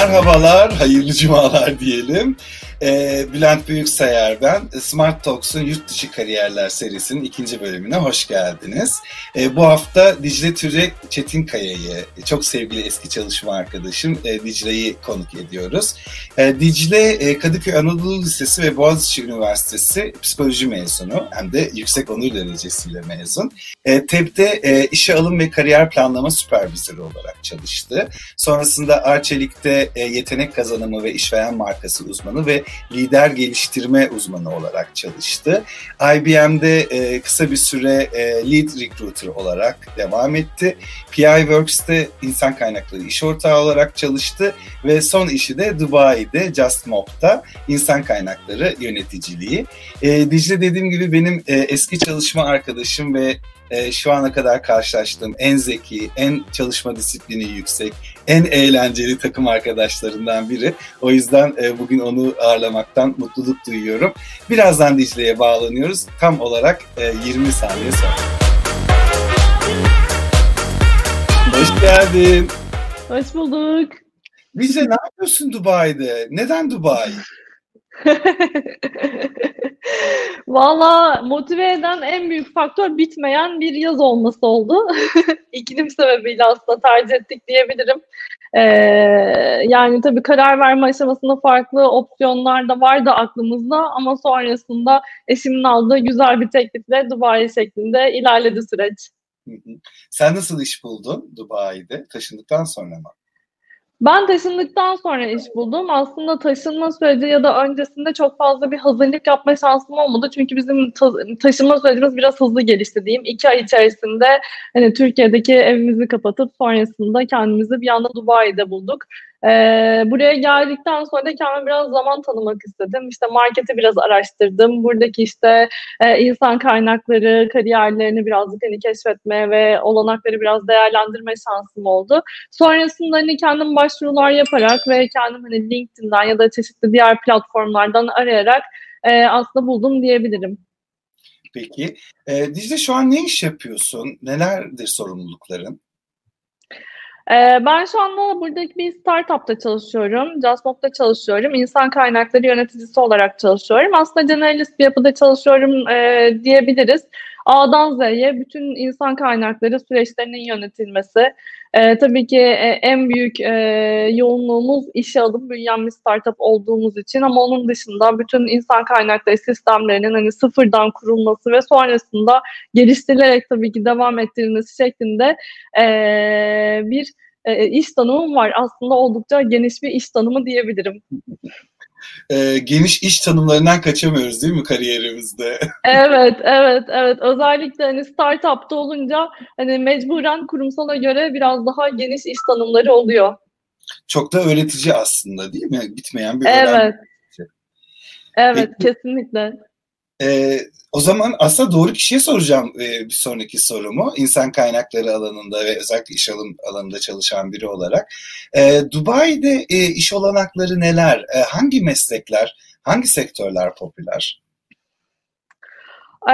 Merhabalar, hayırlı cumalar diyelim. Ee, Bülent Büyüksayar ben. Smart Talks'un Yurt Dışı Kariyerler serisinin ikinci bölümüne hoş geldiniz. Ee, bu hafta Dicle Türe Çetinkaya'yı, çok sevgili eski çalışma arkadaşım e, Dicle'yi konuk ediyoruz. E, Dicle e, Kadıköy Anadolu Lisesi ve Boğaziçi Üniversitesi psikoloji mezunu hem de yüksek onur derecesiyle mezun. E, TEB'de e, işe alım ve kariyer planlama süpervizörü olarak çalıştı. Sonrasında Arçelik'te yetenek kazanımı ve işveren markası uzmanı ve lider geliştirme uzmanı olarak çalıştı. IBM'de e, kısa bir süre e, lead recruiter olarak devam etti. PI Works'te insan kaynakları iş ortağı olarak çalıştı ve son işi de Dubai'de Just Mob'da insan kaynakları yöneticiliği. E, Dicle dediğim gibi benim e, eski çalışma arkadaşım ve e, şu ana kadar karşılaştığım en zeki, en çalışma disiplini yüksek, en eğlenceli takım arkadaşlarından biri. O yüzden e, bugün onu ağırlamaktan mutluluk duyuyorum. Birazdan Dicle'ye bağlanıyoruz. Tam olarak e, 20 saniye sonra. Hoş geldin. Hoş bulduk. Dicle ne yapıyorsun Dubai'de? Neden Dubai? Valla motive eden en büyük faktör bitmeyen bir yaz olması oldu. İklim sebebiyle aslında tercih ettik diyebilirim. Ee, yani tabii karar verme aşamasında farklı opsiyonlar da vardı aklımızda ama sonrasında eşimin aldığı güzel bir teklifle Dubai şeklinde ilerledi süreç. Sen nasıl iş buldun Dubai'de taşındıktan sonra mı? Ben taşındıktan sonra iş buldum. Aslında taşınma süreci ya da öncesinde çok fazla bir hazırlık yapma şansım olmadı. Çünkü bizim ta taşınma sürecimiz biraz hızlı gelişti diyeyim. İki ay içerisinde hani Türkiye'deki evimizi kapatıp sonrasında kendimizi bir anda Dubai'de bulduk. Ee, buraya geldikten sonra da kendime biraz zaman tanımak istedim. İşte marketi biraz araştırdım. Buradaki işte e, insan kaynakları, kariyerlerini birazcık hani keşfetme ve olanakları biraz değerlendirme şansım oldu. Sonrasında hani kendim başvurular yaparak ve kendim hani LinkedIn'den ya da çeşitli diğer platformlardan arayarak e, aslında buldum diyebilirim. Peki. E, Dicle şu an ne iş yapıyorsun? Nelerdir sorumlulukların? Ee, ben şu anda buradaki bir startupta çalışıyorum. Justmob'da çalışıyorum. İnsan kaynakları yöneticisi olarak çalışıyorum. Aslında generalist bir yapıda çalışıyorum e, diyebiliriz. A'dan Z'ye bütün insan kaynakları süreçlerinin yönetilmesi. E, tabii ki e, en büyük e, yoğunluğumuz işe alım büyüyen bir startup olduğumuz için ama onun dışında bütün insan kaynakları sistemlerinin hani sıfırdan kurulması ve sonrasında geliştirilerek tabii ki devam ettirilmesi şeklinde e, bir e, iş tanımım var. Aslında oldukça geniş bir iş tanımı diyebilirim e, geniş iş tanımlarından kaçamıyoruz değil mi kariyerimizde? evet, evet, evet. Özellikle hani startupta olunca hani mecburen kurumsala göre biraz daha geniş iş tanımları oluyor. Çok da öğretici aslında değil mi? Bitmeyen bir evet. öğrenme. Evet, Peki, kesinlikle. E, o zaman aslında doğru kişiye soracağım e, bir sonraki sorumu. İnsan kaynakları alanında ve özellikle iş alım alanında çalışan biri olarak. E, Dubai'de e, iş olanakları neler? E, hangi meslekler, hangi sektörler popüler? Ee,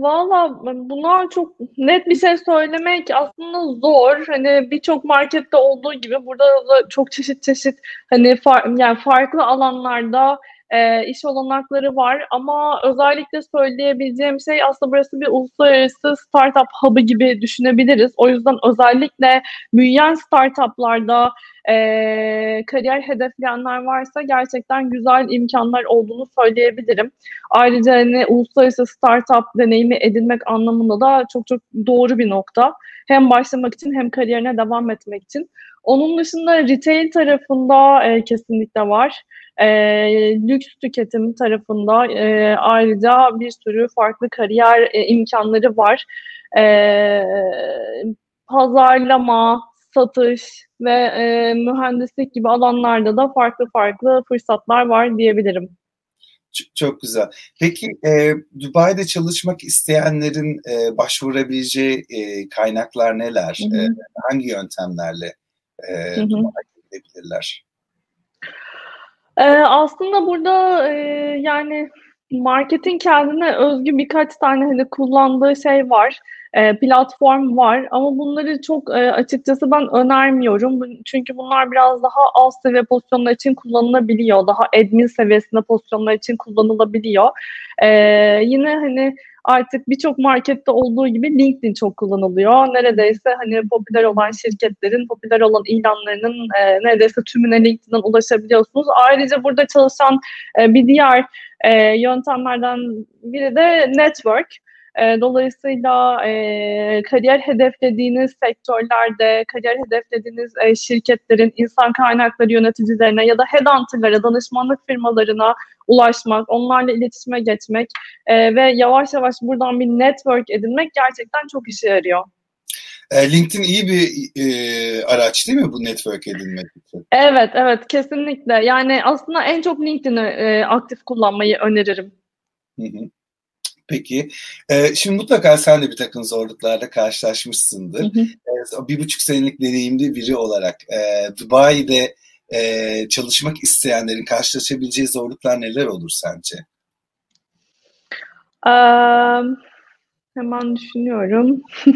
Valla buna çok net bir şey söylemek aslında zor. Hani birçok markette olduğu gibi burada da çok çeşit çeşit hani far, yani farklı alanlarda e, iş olanakları var ama özellikle söyleyebileceğim şey aslında burası bir uluslararası startup hub'ı gibi düşünebiliriz. O yüzden özellikle büyüyen startuplarda e, kariyer hedefleyenler varsa gerçekten güzel imkanlar olduğunu söyleyebilirim. Ayrıca hani uluslararası startup deneyimi edinmek anlamında da çok çok doğru bir nokta. Hem başlamak için hem kariyerine devam etmek için. Onun dışında retail tarafında e, kesinlikle var. E, lüks tüketim tarafında e, ayrıca bir sürü farklı kariyer e, imkanları var. E, pazarlama, satış ve e, mühendislik gibi alanlarda da farklı farklı fırsatlar var diyebilirim. Çok, çok güzel. Peki e, Dubai'de çalışmak isteyenlerin e, başvurabileceği e, kaynaklar neler? Hı hı. E, hangi yöntemlerle e, Dubai'de gidebilirler? Ee, aslında burada e, yani marketin kendine özgü birkaç tane hani kullandığı şey var. e, platform var ama bunları çok e, açıkçası ben önermiyorum. Çünkü bunlar biraz daha alt seviye pozisyonlar için kullanılabiliyor. Daha admin seviyesinde pozisyonlar için kullanılabiliyor. E, yine hani artık birçok markette olduğu gibi LinkedIn çok kullanılıyor. Neredeyse hani popüler olan şirketlerin, popüler olan ilanlarının e, neredeyse tümüne LinkedIn'den ulaşabiliyorsunuz. Ayrıca burada çalışan e, bir diğer e, yöntemlerden biri de network. E, dolayısıyla e, kariyer hedeflediğiniz sektörlerde, kariyer hedeflediğiniz e, şirketlerin insan kaynakları yöneticilerine ya da headhunter'lara, danışmanlık firmalarına ulaşmak, onlarla iletişime geçmek e, ve yavaş yavaş buradan bir network edinmek gerçekten çok işe yarıyor. LinkedIn iyi bir e, araç değil mi bu network edinmek için? Evet, evet kesinlikle. Yani aslında en çok LinkedIn'i e, aktif kullanmayı öneririm. Hı hı. Peki, e, şimdi mutlaka sen de bir takım zorluklarla karşılaşmışsındır. Hı hı. E, bir buçuk senelik deneyimli biri olarak e, Dubai'de e, çalışmak isteyenlerin karşılaşabileceği zorluklar neler olur sence? Um, hemen düşünüyorum.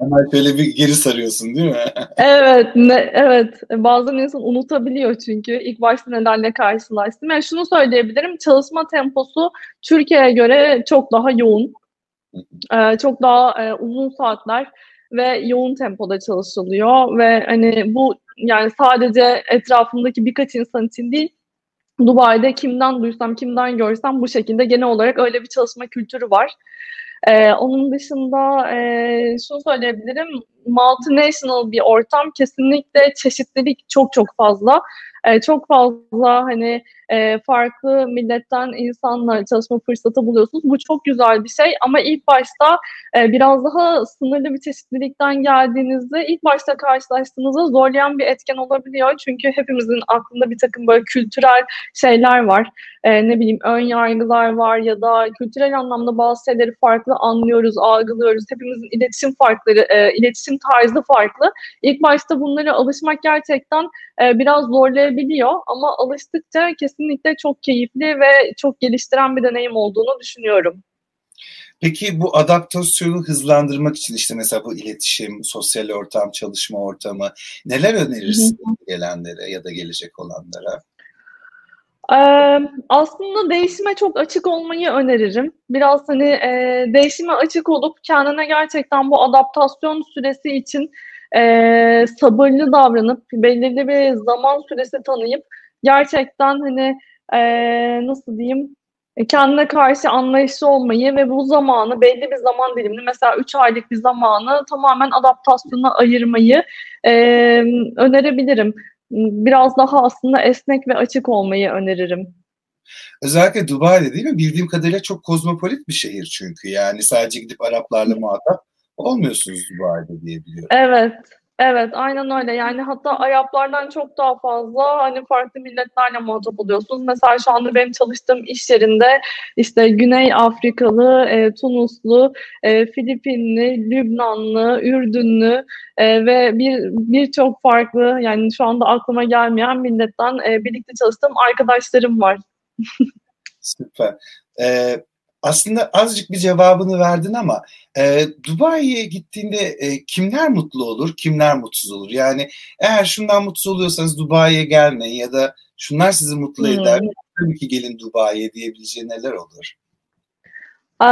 hemen şöyle bir geri sarıyorsun değil mi? evet, ne, evet. Bazen insan unutabiliyor çünkü ilk başta nelerle karşılaştım. Yani şunu söyleyebilirim, çalışma temposu Türkiye'ye göre çok daha yoğun. ee, çok daha e, uzun saatler ve yoğun tempoda çalışılıyor ve hani bu yani sadece etrafımdaki birkaç insan için değil Dubai'de kimden duysam, kimden görsem bu şekilde genel olarak öyle bir çalışma kültürü var. Ee, onun dışında e, şunu söyleyebilirim, multinational bir ortam kesinlikle çeşitlilik çok çok fazla. Ee, çok fazla hani e, farklı milletten insanla çalışma fırsatı buluyorsunuz. Bu çok güzel bir şey ama ilk başta e, biraz daha sınırlı bir çeşitlilikten geldiğinizde ilk başta karşılaştığınızda zorlayan bir etken olabiliyor. Çünkü hepimizin aklında bir takım böyle kültürel şeyler var. E, ne bileyim ön yargılar var ya da kültürel anlamda bazı şeyleri farklı anlıyoruz, algılıyoruz. Hepimizin iletişim farkları, e, iletişim tarzı farklı. İlk başta bunlara alışmak gerçekten e, biraz zorlayabiliyor ama alıştıkça kesin kesinlikle çok keyifli ve çok geliştiren bir deneyim olduğunu düşünüyorum. Peki bu adaptasyonu hızlandırmak için işte mesela bu iletişim, sosyal ortam, çalışma ortamı neler önerirsin gelenlere ya da gelecek olanlara? Ee, aslında değişime çok açık olmayı öneririm. Biraz hani e, değişime açık olup kendine gerçekten bu adaptasyon süresi için e, sabırlı davranıp belirli bir zaman süresi tanıyıp gerçekten hani e, nasıl diyeyim e, kendine karşı anlayışlı olmayı ve bu zamanı belli bir zaman dilimini mesela 3 aylık bir zamanı tamamen adaptasyona ayırmayı e, önerebilirim. Biraz daha aslında esnek ve açık olmayı öneririm. Özellikle Dubai'de değil mi? Bildiğim kadarıyla çok kozmopolit bir şehir çünkü. Yani sadece gidip Araplarla muhatap olmuyorsunuz Dubai'de diye biliyorum. Evet, Evet, aynen öyle. Yani hatta Araplardan çok daha fazla hani farklı milletlerle muhatap oluyorsunuz. Mesela şu anda benim çalıştığım iş yerinde işte Güney Afrikalı, e, Tunuslu, e, Filipinli, Lübnanlı, Ürdünlü e, ve bir birçok farklı yani şu anda aklıma gelmeyen milletten e, birlikte çalıştığım arkadaşlarım var. Süper. Ee, aslında azıcık bir cevabını verdin ama e, Dubai'ye gittiğinde e, kimler mutlu olur, kimler mutsuz olur? Yani eğer şundan mutsuz oluyorsanız Dubai'ye gelmeyin ya da şunlar sizi mutlu hmm. eder. Tabii ki gelin Dubai'ye diyebileceği neler olur? Ee,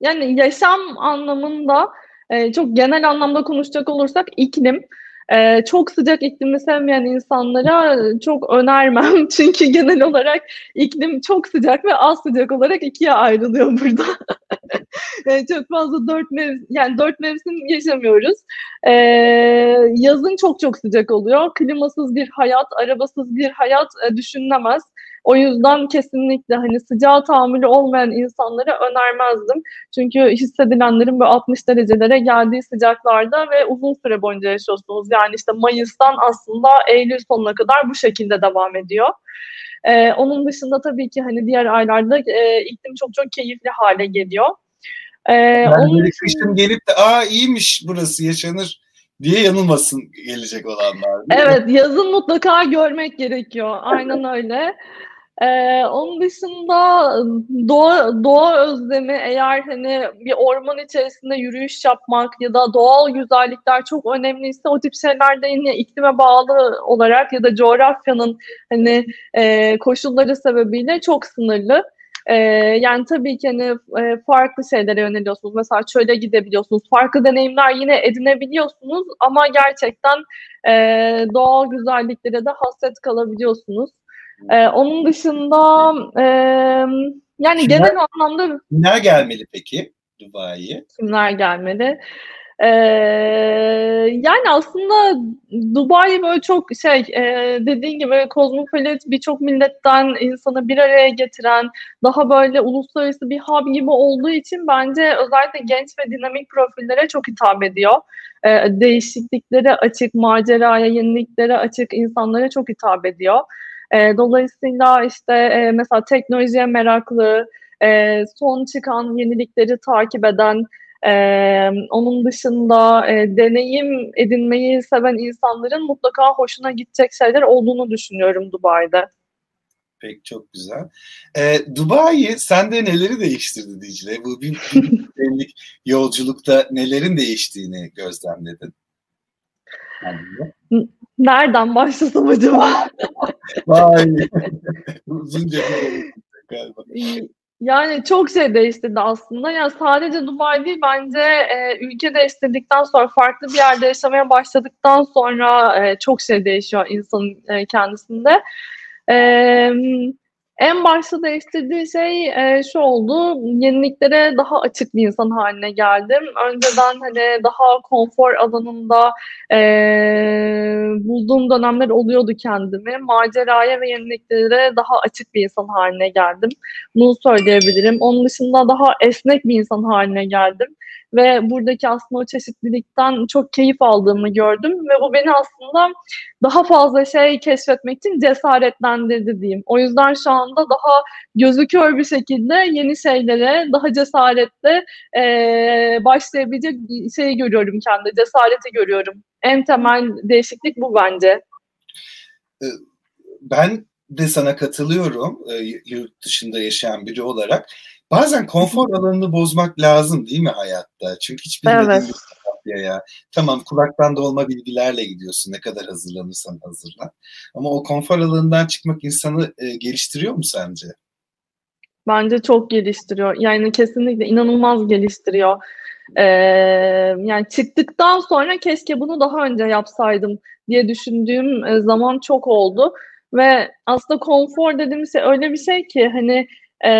yani yaşam anlamında e, çok genel anlamda konuşacak olursak iklim. Ee, çok sıcak iklimi sevmeyen insanlara çok önermem. Çünkü genel olarak iklim çok sıcak ve az sıcak olarak ikiye ayrılıyor burada. ee, çok fazla dört mevsim, yani dört mevsim yaşamıyoruz. Ee, yazın çok çok sıcak oluyor. Klimasız bir hayat, arabasız bir hayat e, düşünülemez. O yüzden kesinlikle hani sıcağa tahammülü olmayan insanlara önermezdim. Çünkü hissedilenlerin böyle 60 derecelere geldiği sıcaklarda ve uzun süre boyunca yaşıyorsunuz. Yani işte Mayıs'tan aslında Eylül sonuna kadar bu şekilde devam ediyor. Ee, onun dışında tabii ki hani diğer aylarda e, iklim çok çok keyifli hale geliyor. Ee, yani onun böyle için... kışın gelip de aa iyiymiş burası yaşanır diye yanılmasın gelecek olanlar. Evet yazın mutlaka görmek gerekiyor. Aynen öyle. Ee, onun dışında doğa, doğa özlemi eğer hani bir orman içerisinde yürüyüş yapmak ya da doğal güzellikler çok önemliyse o tip şeyler yine iklime bağlı olarak ya da coğrafyanın hani e, koşulları sebebiyle çok sınırlı. Ee, yani tabii ki hani e, farklı şeylere yöneliyorsunuz. Mesela çöle gidebiliyorsunuz. Farklı deneyimler yine edinebiliyorsunuz ama gerçekten e, doğal güzelliklere de hasret kalabiliyorsunuz. Ee, onun dışında e, yani kimler, genel anlamda... Kimler gelmeli peki Dubai'ye? Kimler gelmeli? Ee, yani aslında Dubai böyle çok şey e, dediğin gibi kozmopolit birçok milletten insanı bir araya getiren daha böyle uluslararası bir hub gibi olduğu için bence özellikle genç ve dinamik profillere çok hitap ediyor. Ee, değişikliklere açık, maceraya, yeniliklere açık insanlara çok hitap ediyor. E, dolayısıyla işte e, mesela teknolojiye meraklı, e, son çıkan yenilikleri takip eden, ee, onun dışında e, deneyim edinmeyi seven insanların mutlaka hoşuna gidecek şeyler olduğunu düşünüyorum Dubai'de. Pek çok güzel. Ee, Dubai sende neleri değiştirdi Dicle? Bu bir yolculukta nelerin değiştiğini gözlemledin? Nereden başlasam acaba? Vay. Uzunca bir galiba. Yani çok şey değiştirdi aslında. Yani sadece Dubai değil bence e, ülke değiştirdikten sonra farklı bir yerde yaşamaya başladıktan sonra e, çok şey değişiyor insanın e, kendisinde. E, en başta değiştirdiği şey e, şu oldu. Yeniliklere daha açık bir insan haline geldim. Önceden hani daha konfor alanında e, bulduğum dönemler oluyordu kendimi. Maceraya ve yeniliklere daha açık bir insan haline geldim. Bunu söyleyebilirim. Onun dışında daha esnek bir insan haline geldim ve buradaki aslında o çeşitlilikten çok keyif aldığımı gördüm ve bu beni aslında daha fazla şey keşfetmek için cesaretlendirdi diyeyim. O yüzden şu anda daha gözüküyor bir şekilde yeni şeylere daha cesaretle e, başlayabilecek bir şey görüyorum kendi, cesareti görüyorum. En temel değişiklik bu bence. Ben de sana katılıyorum yurt dışında yaşayan biri olarak. Bazen konfor alanını bozmak lazım değil mi hayatta? Çünkü hiç bilmediğin evet. bir ya. Tamam kulaktan dolma bilgilerle gidiyorsun ne kadar hazırlanırsan hazırlan. Ama o konfor alanından çıkmak insanı e, geliştiriyor mu sence? Bence çok geliştiriyor. Yani kesinlikle inanılmaz geliştiriyor. Ee, yani çıktıktan sonra keşke bunu daha önce yapsaydım diye düşündüğüm e, zaman çok oldu. Ve aslında konfor dediğimiz şey öyle bir şey ki hani e,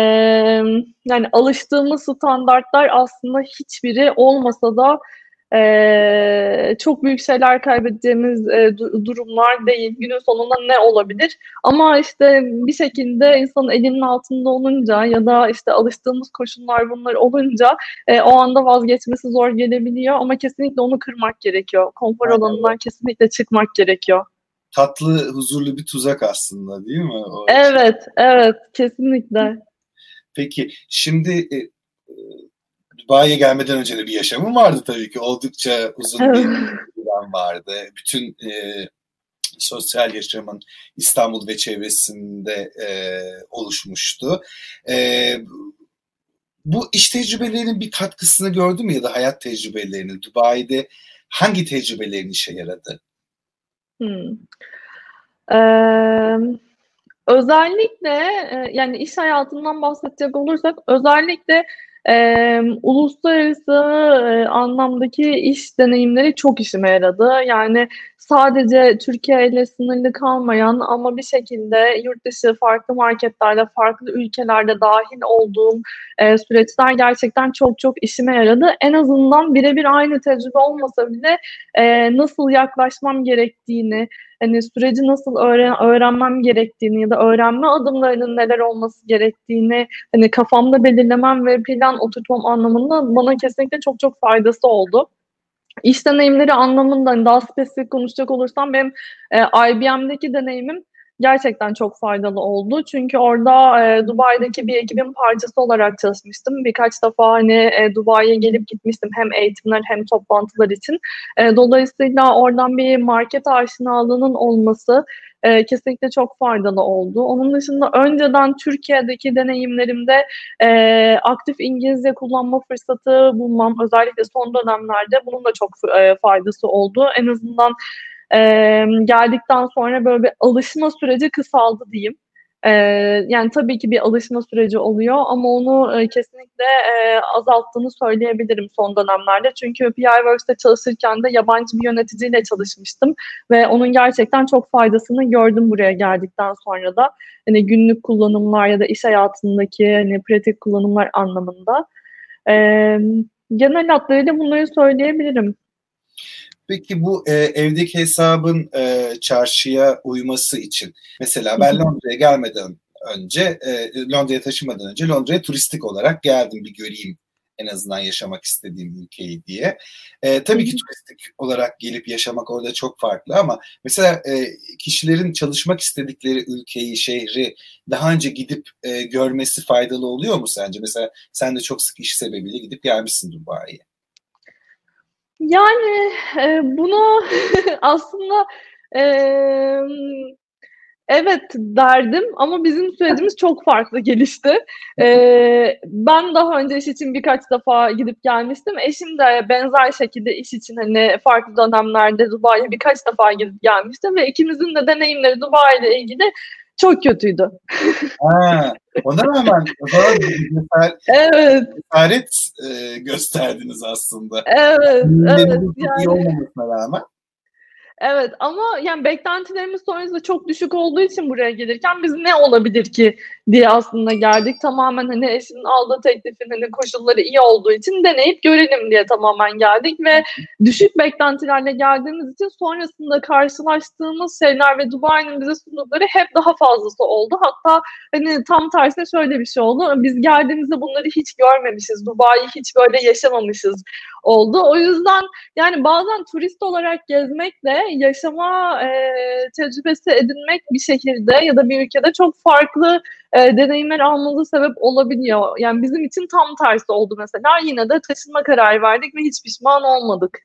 yani alıştığımız standartlar aslında hiçbiri olmasa da e, çok büyük şeyler kaybedeceğimiz e, durumlar değil. Günün sonunda ne olabilir? Ama işte bir şekilde insanın elinin altında olunca ya da işte alıştığımız koşullar bunlar olunca e, o anda vazgeçmesi zor gelebiliyor ama kesinlikle onu kırmak gerekiyor. Konfor alanından kesinlikle çıkmak gerekiyor tatlı, huzurlu bir tuzak aslında değil mi? O evet, şey. evet, kesinlikle. Peki şimdi e, e, Dubai'ye gelmeden önce de bir yaşamım vardı tabii ki. Oldukça uzun bir dönem vardı. Bütün e, sosyal yaşamın İstanbul ve çevresinde e, oluşmuştu. E, bu iş tecrübelerinin bir katkısını gördün mü ya da hayat tecrübelerinin Dubai'de hangi tecrübelerin işe yaradı? Hmm. Ee, özellikle e, yani iş hayatından bahsedecek olursak özellikle e, uluslararası e, anlamdaki iş deneyimleri çok işime yaradı. Yani sadece Türkiye ile sınırlı kalmayan ama bir şekilde yurt dışı farklı marketlerde, farklı ülkelerde dahil olduğum e, süreçler gerçekten çok çok işime yaradı. En azından birebir aynı tecrübe olmasa bile e, nasıl yaklaşmam gerektiğini, hani süreci nasıl öğren öğrenmem gerektiğini ya da öğrenme adımlarının neler olması gerektiğini hani kafamda belirlemem ve plan oturtmam anlamında bana kesinlikle çok çok faydası oldu. İş deneyimleri anlamında hani daha spesifik konuşacak olursam benim e, IBM'deki deneyimim gerçekten çok faydalı oldu. Çünkü orada e, Dubai'deki bir ekibin parçası olarak çalışmıştım. Birkaç defa hani e, Dubai'ye gelip gitmiştim hem eğitimler hem toplantılar için. E, dolayısıyla oradan bir market aşinalığının olması e, kesinlikle çok faydalı oldu. Onun dışında önceden Türkiye'deki deneyimlerimde e, aktif İngilizce kullanma fırsatı bulmam özellikle son dönemlerde bunun da çok e, faydası oldu. En azından e, geldikten sonra böyle bir alışma süreci kısaldı diyeyim. Ee, yani tabii ki bir alışma süreci oluyor ama onu e, kesinlikle e, azalttığını söyleyebilirim son dönemlerde. Çünkü PRWorks'te çalışırken de yabancı bir yöneticiyle çalışmıştım ve onun gerçekten çok faydasını gördüm buraya geldikten sonra da. Hani günlük kullanımlar ya da iş hayatındaki hani pratik kullanımlar anlamında. Ee, genel hatlarıyla bunları söyleyebilirim. Peki bu e, evdeki hesabın e, çarşıya uyması için mesela ben Londra'ya gelmeden önce e, Londra'ya taşımadan önce Londra'ya turistik olarak geldim bir göreyim en azından yaşamak istediğim ülkeyi diye. E, tabii ki turistik olarak gelip yaşamak orada çok farklı ama mesela e, kişilerin çalışmak istedikleri ülkeyi, şehri daha önce gidip e, görmesi faydalı oluyor mu sence? Mesela sen de çok sık iş sebebiyle gidip gelmişsin Dubai'ye. Yani e, bunu aslında e, evet derdim ama bizim sürecimiz çok farklı gelişti. E, ben daha önce iş için birkaç defa gidip gelmiştim. Eşim de benzer şekilde iş için hani farklı dönemlerde Dubai'ye birkaç defa gidip gelmişti ve ikimizin de deneyimleri Dubai ile ilgili çok kötüydü. Ha, ona rağmen evet. cesaret e, gösterdiniz aslında. Evet, evet. Yani, iyi olmamasına rağmen. Evet ama yani beklentilerimiz sonrasında çok düşük olduğu için buraya gelirken biz ne olabilir ki diye aslında geldik. Tamamen hani eşinin aldığı teklifin hani koşulları iyi olduğu için deneyip görelim diye tamamen geldik ve düşük beklentilerle geldiğimiz için sonrasında karşılaştığımız şeyler ve Dubai'nin bize sundukları hep daha fazlası oldu. Hatta hani tam tersine şöyle bir şey oldu. Biz geldiğimizde bunları hiç görmemişiz. Dubai'yi hiç böyle yaşamamışız oldu. O yüzden yani bazen turist olarak gezmekle yaşama e, tecrübesi edinmek bir şehirde ya da bir ülkede çok farklı e, deneyimler almanıza sebep olabiliyor. Yani bizim için tam tersi oldu mesela. Yine de taşınma kararı verdik ve hiç pişman olmadık.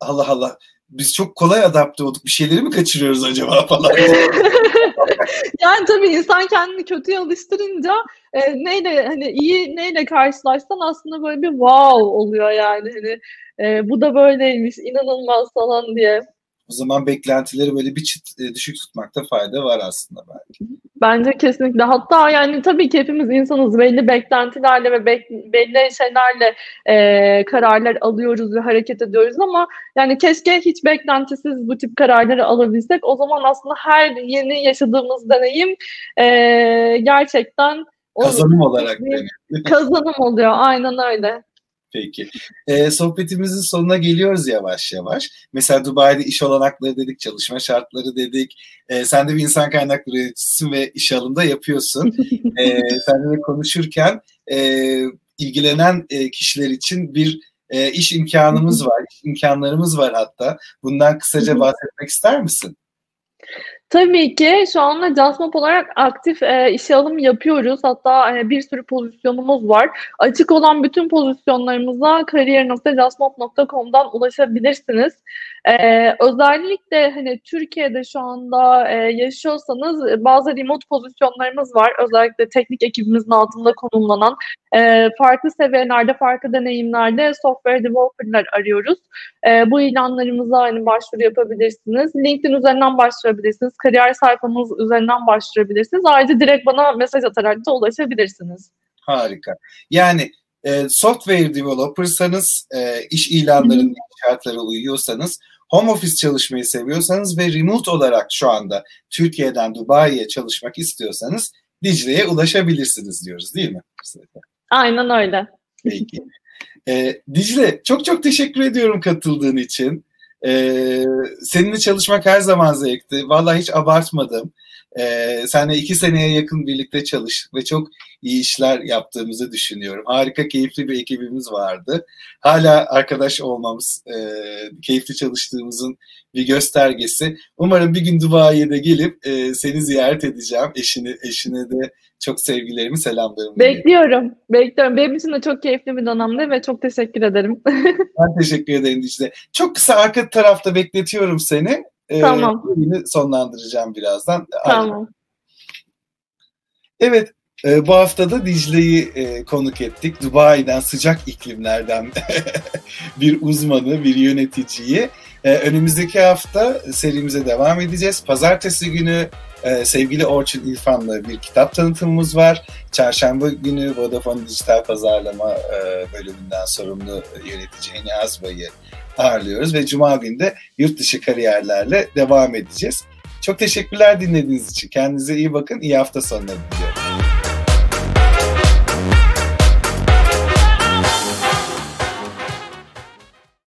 Allah Allah. Biz çok kolay adapte olduk. Bir şeyleri mi kaçırıyoruz acaba falan? yani tabii insan kendini kötüye alıştırınca e, neyle hani iyi neyle karşılaşsan aslında böyle bir wow oluyor yani hani e, bu da böyleymiş inanılmaz falan diye. O zaman beklentileri böyle bir çıt e, düşük tutmakta fayda var aslında belki. Bence kesinlikle. Hatta yani tabii ki hepimiz insanız. Belli beklentilerle ve bek- belli şeylerle e, kararlar alıyoruz ve hareket ediyoruz ama yani keşke hiç beklentisiz bu tip kararları alabilsek. O zaman aslında her yeni yaşadığımız deneyim e, gerçekten kazanım olarak kazanım oluyor. Aynen öyle. Peki. E, sohbetimizin sonuna geliyoruz yavaş yavaş. Mesela Dubai'de iş olanakları dedik, çalışma şartları dedik. E, sen de bir insan kaynakları yöneticisisin ve iş alımda yapıyorsun. e, seninle konuşurken e, ilgilenen e, kişiler için bir e, iş imkanımız var, iş imkanlarımız var hatta. Bundan kısaca bahsetmek ister misin? Tabii ki şu anda Jasmop olarak aktif e, işe alım yapıyoruz. Hatta e, bir sürü pozisyonumuz var. Açık olan bütün pozisyonlarımıza kariyer.jasmop.com'dan ulaşabilirsiniz. Ee, özellikle hani Türkiye'de şu anda e, yaşıyorsanız e, bazı remote pozisyonlarımız var. Özellikle teknik ekibimizin altında konumlanan e, farklı seviyelerde, farklı deneyimlerde software developer'lar arıyoruz. E, bu ilanlarımıza hani başvuru yapabilirsiniz. LinkedIn üzerinden başvurabilirsiniz. Kariyer sayfamız üzerinden başvurabilirsiniz. Ayrıca direkt bana mesaj atarak da ulaşabilirsiniz. Harika. Yani e, software developersanız, e, iş ilanlarının şartları uyuyorsanız home office çalışmayı seviyorsanız ve remote olarak şu anda Türkiye'den Dubai'ye çalışmak istiyorsanız Dicle'ye ulaşabilirsiniz diyoruz değil mi? Aynen öyle. Peki. Ee, Dicle çok çok teşekkür ediyorum katıldığın için. Ee, seninle çalışmak her zaman zevkti. Vallahi hiç abartmadım. E, seninle iki seneye yakın birlikte çalıştık ve çok iyi işler yaptığımızı düşünüyorum. Harika, keyifli bir ekibimiz vardı. Hala arkadaş olmamız, e, keyifli çalıştığımızın bir göstergesi. Umarım bir gün Dubai'ye de gelip e, seni ziyaret edeceğim. Eşini, eşine de çok sevgilerimi, selamlarımı. Bekliyorum, bekliyorum. Benim için de çok keyifli bir dönemdi ve çok teşekkür ederim. ben teşekkür ederim Dicle. Çok kısa arka tarafta bekletiyorum seni. Ee, tamam. Yayını sonlandıracağım birazdan. Tamam. Evet, e, bu hafta da Dicle'yi e, konuk ettik. Dubai'den sıcak iklimlerden bir uzmanı, bir yöneticiyi. E, önümüzdeki hafta serimize devam edeceğiz. Pazartesi günü e, sevgili Orçun İrfan'la bir kitap tanıtımımız var. Çarşamba günü Vodafone Dijital Pazarlama e, bölümünden sorumlu yönetici Eni Azbay'ı ağırlıyoruz ve Cuma günü de yurt dışı kariyerlerle devam edeceğiz. Çok teşekkürler dinlediğiniz için. Kendinize iyi bakın. İyi hafta sonları diliyorum.